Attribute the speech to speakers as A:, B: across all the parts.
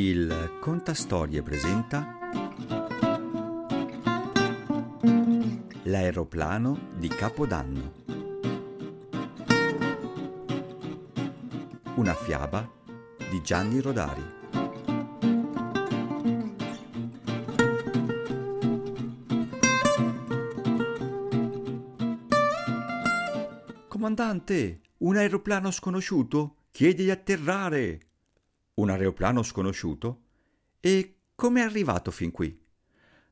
A: Il Contastorie presenta L'aeroplano di Capodanno. Una fiaba di Gianni Rodari. Comandante, un aeroplano sconosciuto chiede di atterrare. Un aeroplano sconosciuto? E come è arrivato fin qui?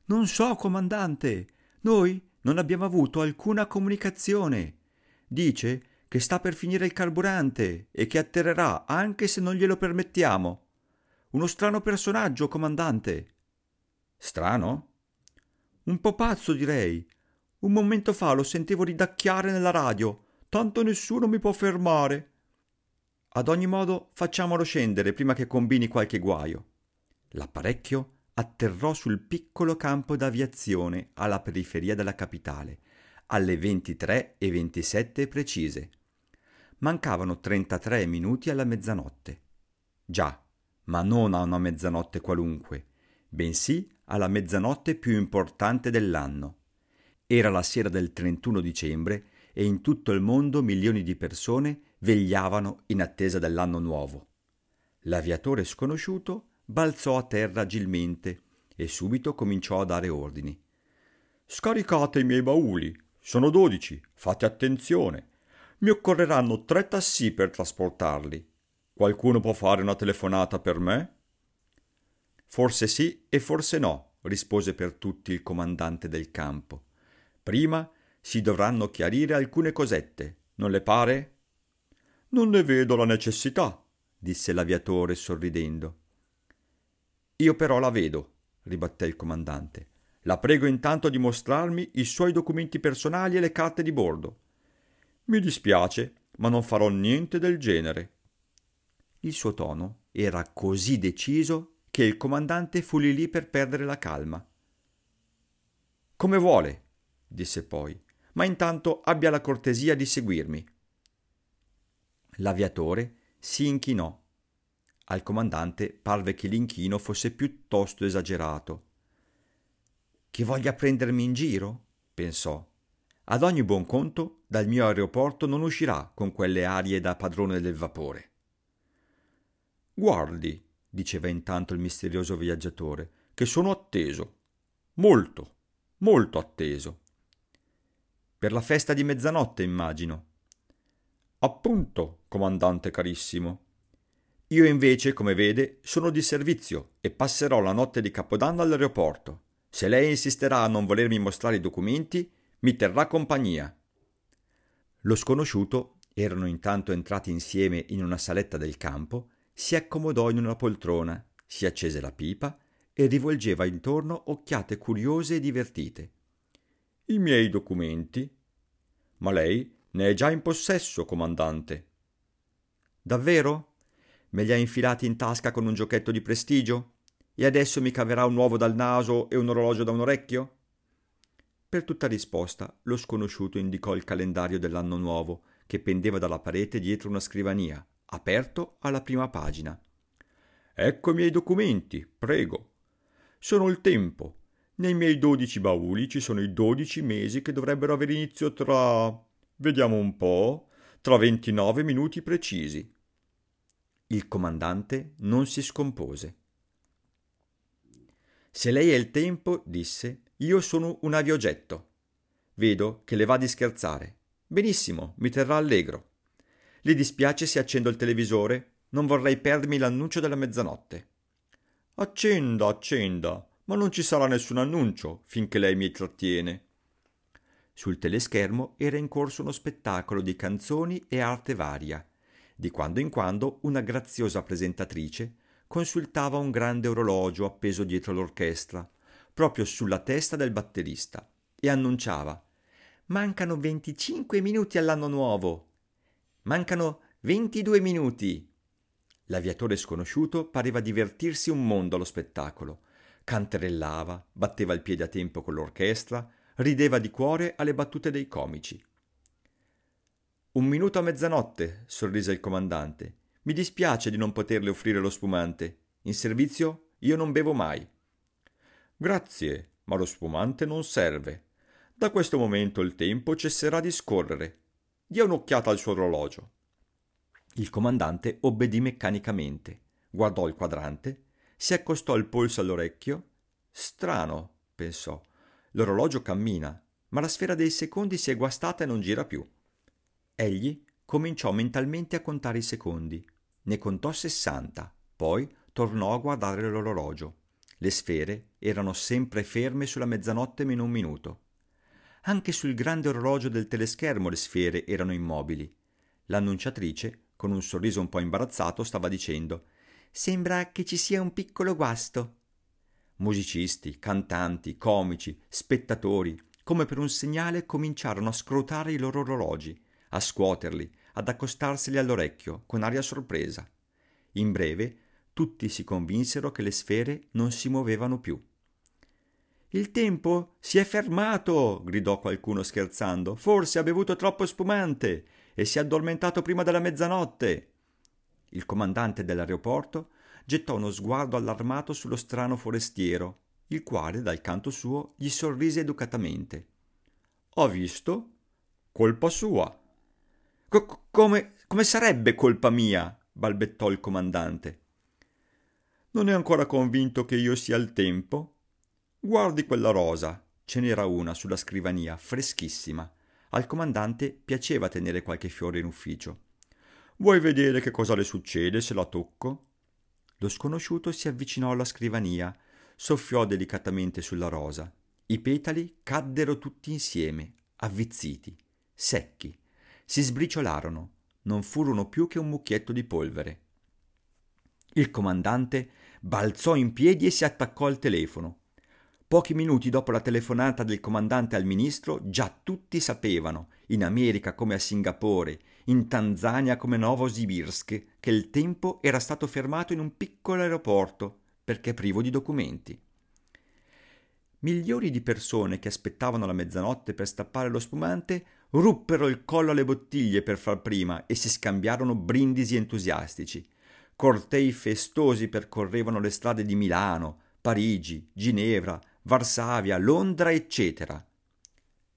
A: Non so, comandante. Noi non abbiamo avuto alcuna comunicazione. Dice che sta per finire il carburante e che atterrerà anche se non glielo permettiamo. Uno strano personaggio, comandante. Strano? Un po' pazzo, direi. Un momento fa lo sentivo ridacchiare nella radio. Tanto nessuno mi può fermare. Ad ogni modo facciamolo scendere prima che combini qualche guaio. L'apparecchio atterrò sul piccolo campo d'aviazione alla periferia della capitale, alle 23 e 27 precise. Mancavano 33 minuti alla mezzanotte. Già, ma non a una mezzanotte qualunque, bensì alla mezzanotte più importante dell'anno. Era la sera del 31 dicembre e in tutto il mondo milioni di persone vegliavano in attesa dell'anno nuovo. L'aviatore sconosciuto balzò a terra agilmente e subito cominciò a dare ordini. Scaricate i miei bauli. Sono dodici. Fate attenzione. Mi occorreranno tre tassì per trasportarli. Qualcuno può fare una telefonata per me? Forse sì e forse no, rispose per tutti il comandante del campo. Prima si dovranno chiarire alcune cosette, non le pare? Non ne vedo la necessità, disse l'aviatore sorridendo. Io però la vedo, ribatté il comandante. La prego intanto di mostrarmi i suoi documenti personali e le carte di bordo. Mi dispiace, ma non farò niente del genere. Il suo tono era così deciso che il comandante fu lì lì per perdere la calma. Come vuole, disse poi, ma intanto abbia la cortesia di seguirmi. L'aviatore si inchinò. Al comandante parve che l'inchino fosse piuttosto esagerato. Che voglia prendermi in giro? pensò. Ad ogni buon conto, dal mio aeroporto non uscirà con quelle arie da padrone del vapore. Guardi, diceva intanto il misterioso viaggiatore, che sono atteso. Molto, molto atteso. Per la festa di mezzanotte, immagino. Appunto, comandante carissimo. Io invece, come vede, sono di servizio e passerò la notte di Capodanno all'aeroporto. Se lei insisterà a non volermi mostrare i documenti, mi terrà compagnia. Lo sconosciuto, erano intanto entrati insieme in una saletta del campo, si accomodò in una poltrona, si accese la pipa e rivolgeva intorno occhiate curiose e divertite. I miei documenti? Ma lei ne è già in possesso, comandante. Davvero? Me li ha infilati in tasca con un giochetto di prestigio? E adesso mi caverà un uovo dal naso e un orologio da un orecchio? Per tutta risposta, lo sconosciuto indicò il calendario dell'anno nuovo, che pendeva dalla parete dietro una scrivania, aperto alla prima pagina. Ecco i miei documenti, prego. Sono il tempo. Nei miei dodici bauli ci sono i dodici mesi che dovrebbero avere inizio tra. Vediamo un po'. tra ventinove minuti precisi. Il comandante non si scompose. Se lei è il tempo, disse, io sono un aviogetto. Vedo che le va di scherzare. Benissimo, mi terrà allegro. Le dispiace se accendo il televisore? Non vorrei perdermi l'annuncio della mezzanotte. Accenda, accenda, ma non ci sarà nessun annuncio finché lei mi trattiene. Sul teleschermo era in corso uno spettacolo di canzoni e arte varia. Di quando in quando una graziosa presentatrice consultava un grande orologio appeso dietro l'orchestra, proprio sulla testa del batterista, e annunciava Mancano 25 minuti all'anno nuovo. Mancano 22 minuti. L'aviatore sconosciuto pareva divertirsi un mondo allo spettacolo. Canterellava, batteva il piede a tempo con l'orchestra, rideva di cuore alle battute dei comici. Un minuto a mezzanotte, sorrise il comandante. Mi dispiace di non poterle offrire lo spumante. In servizio io non bevo mai. Grazie, ma lo spumante non serve. Da questo momento il tempo cesserà di scorrere. Dia un'occhiata al suo orologio. Il comandante obbedì meccanicamente, guardò il quadrante, si accostò il polso all'orecchio. Strano, pensò. L'orologio cammina, ma la sfera dei secondi si è guastata e non gira più. Egli cominciò mentalmente a contare i secondi. Ne contò sessanta, poi tornò a guardare l'orologio. Le sfere erano sempre ferme sulla mezzanotte meno un minuto. Anche sul grande orologio del teleschermo le sfere erano immobili. L'annunciatrice, con un sorriso un po' imbarazzato, stava dicendo Sembra che ci sia un piccolo guasto. Musicisti, cantanti, comici, spettatori, come per un segnale, cominciarono a scrutare i loro orologi, a scuoterli, ad accostarseli all'orecchio, con aria sorpresa. In breve, tutti si convinsero che le sfere non si muovevano più. Il tempo si è fermato, gridò qualcuno scherzando. Forse ha bevuto troppo spumante e si è addormentato prima della mezzanotte. Il comandante dell'aeroporto gettò uno sguardo allarmato sullo strano forestiero, il quale dal canto suo gli sorrise educatamente. Ho visto? Colpa sua. Co- come, come sarebbe colpa mia? balbettò il comandante. Non è ancora convinto che io sia il tempo? Guardi quella rosa. Ce n'era una sulla scrivania, freschissima. Al comandante piaceva tenere qualche fiore in ufficio. Vuoi vedere che cosa le succede se la tocco? Lo sconosciuto si avvicinò alla scrivania, soffiò delicatamente sulla rosa. I petali caddero tutti insieme, avvizziti, secchi. Si sbriciolarono, non furono più che un mucchietto di polvere. Il comandante balzò in piedi e si attaccò al telefono. Pochi minuti dopo la telefonata del comandante al ministro, già tutti sapevano, in America come a Singapore, in Tanzania come Novosibirsk, che il tempo era stato fermato in un piccolo aeroporto perché privo di documenti. Milioni di persone che aspettavano la mezzanotte per stappare lo spumante ruppero il collo alle bottiglie per far prima e si scambiarono brindisi entusiastici. Cortei festosi percorrevano le strade di Milano, Parigi, Ginevra, Varsavia, Londra, eccetera.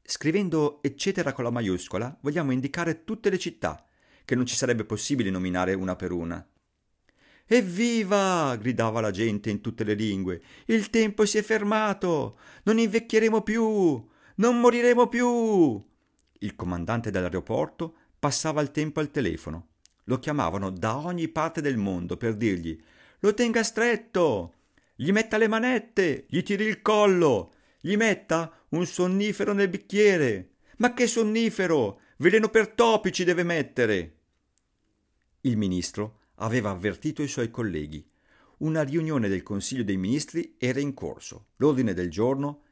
A: Scrivendo eccetera con la maiuscola vogliamo indicare tutte le città, che non ci sarebbe possibile nominare una per una. Evviva! gridava la gente in tutte le lingue. Il tempo si è fermato! Non invecchieremo più! Non moriremo più! Il comandante dell'aeroporto passava il tempo al telefono. Lo chiamavano da ogni parte del mondo per dirgli Lo tenga stretto! Gli metta le manette! Gli tiri il collo! Gli metta un sonnifero nel bicchiere. Ma che sonnifero? Veleno per topi ci deve mettere. Il ministro aveva avvertito i suoi colleghi. Una riunione del Consiglio dei Ministri era in corso. L'ordine del giorno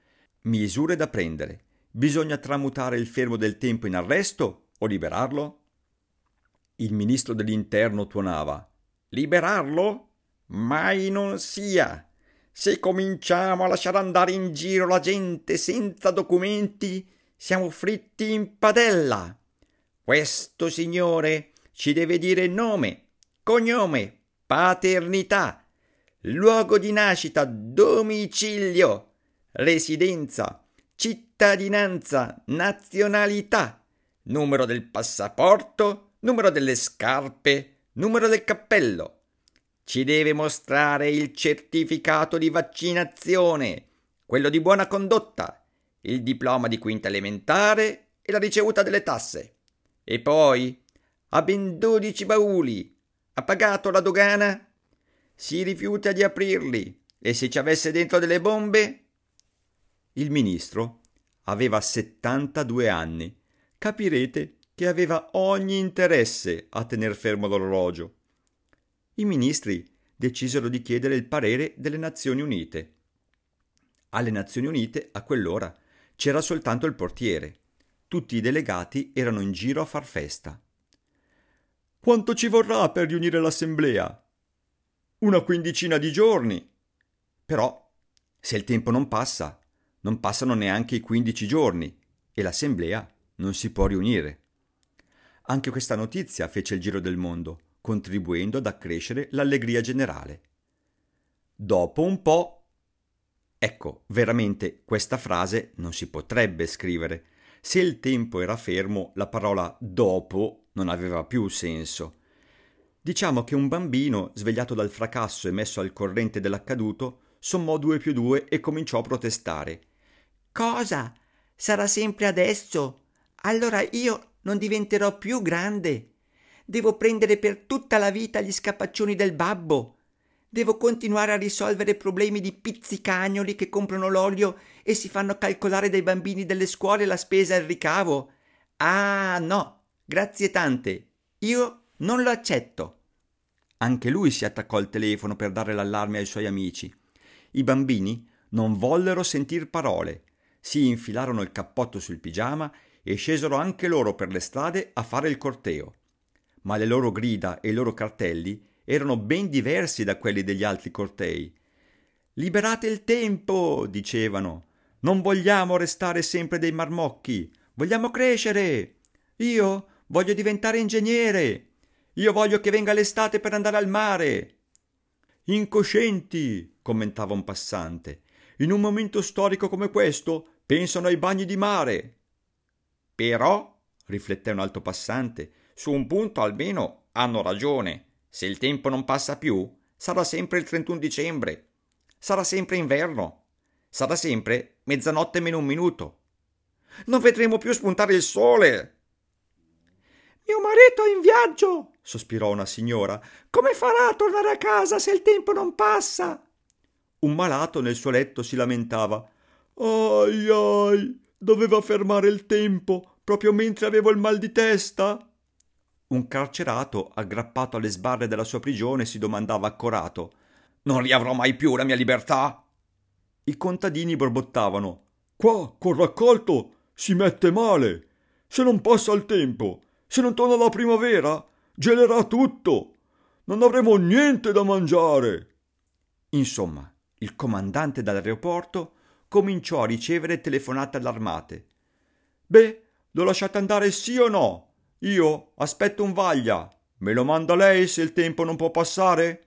A: misure da prendere. Bisogna tramutare il fermo del tempo in arresto o liberarlo? Il ministro dell'interno tuonava. Liberarlo? Mai non sia. Se cominciamo a lasciare andare in giro la gente senza documenti, siamo fritti in padella. Questo signore ci deve dire nome, cognome, paternità, luogo di nascita, domicilio, residenza, cittadinanza, nazionalità, numero del passaporto, numero delle scarpe, numero del cappello ci deve mostrare il certificato di vaccinazione, quello di buona condotta, il diploma di quinta elementare e la ricevuta delle tasse. E poi ha ben dodici bauli. Ha pagato la dogana? Si rifiuta di aprirli. E se ci avesse dentro delle bombe? Il ministro aveva 72 anni. Capirete che aveva ogni interesse a tener fermo l'orologio i ministri decisero di chiedere il parere delle Nazioni Unite. Alle Nazioni Unite, a quell'ora, c'era soltanto il portiere. Tutti i delegati erano in giro a far festa. Quanto ci vorrà per riunire l'assemblea? Una quindicina di giorni. Però, se il tempo non passa, non passano neanche i quindici giorni e l'assemblea non si può riunire. Anche questa notizia fece il giro del mondo contribuendo ad accrescere l'allegria generale. dopo un po'. Ecco, veramente questa frase non si potrebbe scrivere. Se il tempo era fermo, la parola dopo non aveva più senso. Diciamo che un bambino, svegliato dal fracasso e messo al corrente dell'accaduto, sommò due più due e cominciò a protestare.
B: Cosa? Sarà sempre adesso? Allora io non diventerò più grande. Devo prendere per tutta la vita gli scapaccioni del babbo. Devo continuare a risolvere problemi di pizzicagnoli che comprano l'olio e si fanno calcolare dai bambini delle scuole la spesa e il ricavo. Ah, no, grazie tante. Io non lo accetto. Anche lui si attaccò al telefono per dare l'allarme ai suoi amici. I bambini non vollero sentir parole, si infilarono il cappotto sul pigiama e scesero anche loro per le strade a fare il corteo. Ma le loro grida e i loro cartelli erano ben diversi da quelli degli altri cortei. Liberate il tempo, dicevano. Non vogliamo restare sempre dei marmocchi, vogliamo crescere. Io voglio diventare ingegnere. Io voglio che venga l'estate per andare al mare. Incoscienti, commentava un passante. In un momento storico come questo pensano ai bagni di mare. Però, rifletté un altro passante, su un punto almeno hanno ragione. Se il tempo non passa più, sarà sempre il 31 dicembre. Sarà sempre inverno. Sarà sempre mezzanotte meno un minuto. Non vedremo più spuntare il sole. Mio marito è in viaggio, sospirò una signora. Come farà a tornare a casa se il tempo non passa? Un malato nel suo letto si lamentava. Ai ai, doveva fermare il tempo proprio mentre avevo il mal di testa. Un carcerato, aggrappato alle sbarre della sua prigione, si domandava accorato: Non riavrò mai più la mia libertà? I contadini borbottavano: Qua, col raccolto, si mette male. Se non passa il tempo, se non torna la primavera, gelerà tutto. Non avremo niente da mangiare. Insomma, il comandante dell'aeroporto cominciò a ricevere telefonate allarmate. Beh, lo lasciate andare sì o no? Io aspetto un vaglia. Me lo manda lei se il tempo non può passare?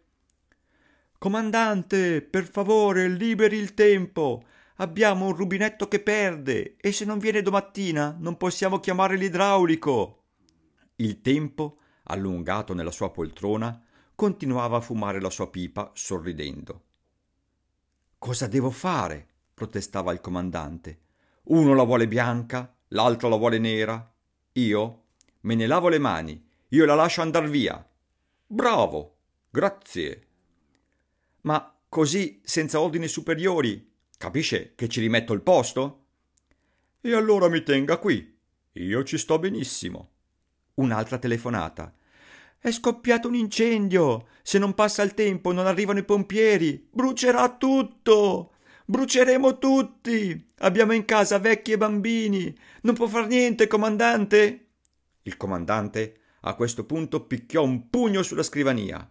B: Comandante, per favore, liberi il tempo. Abbiamo un rubinetto che perde e se non viene domattina non possiamo chiamare l'idraulico. Il tempo, allungato nella sua poltrona, continuava a fumare la sua pipa sorridendo. Cosa devo fare? protestava il comandante. Uno la vuole bianca, l'altro la vuole nera. Io me ne lavo le mani, io la lascio andar via. Bravo, grazie. Ma così, senza ordini superiori, capisce che ci rimetto il posto? E allora mi tenga qui. Io ci sto benissimo. Un'altra telefonata. È scoppiato un incendio. Se non passa il tempo, non arrivano i pompieri. Brucerà tutto. Bruceremo tutti. Abbiamo in casa vecchi e bambini. Non può far niente, comandante. Il comandante a questo punto picchiò un pugno sulla scrivania.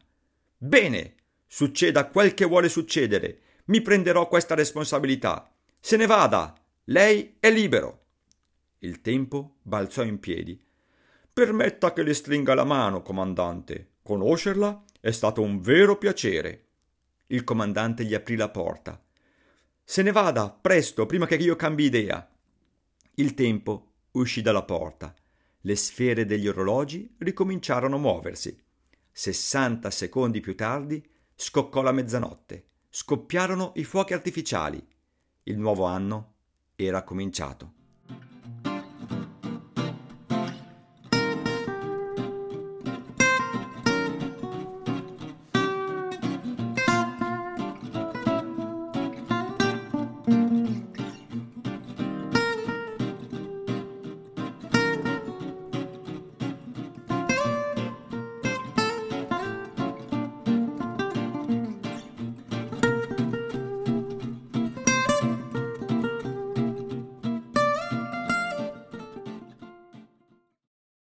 B: Bene, succeda quel che vuole succedere. Mi prenderò questa responsabilità. Se ne vada. Lei è libero. Il tempo balzò in piedi Permetta che le stringa la mano, comandante. Conoscerla è stato un vero piacere. Il comandante gli aprì la porta. Se ne vada, presto, prima che io cambi idea. Il tempo uscì dalla porta. Le sfere degli orologi ricominciarono a muoversi. Sessanta secondi più tardi scoccò la mezzanotte. Scoppiarono i fuochi artificiali. Il nuovo anno era cominciato.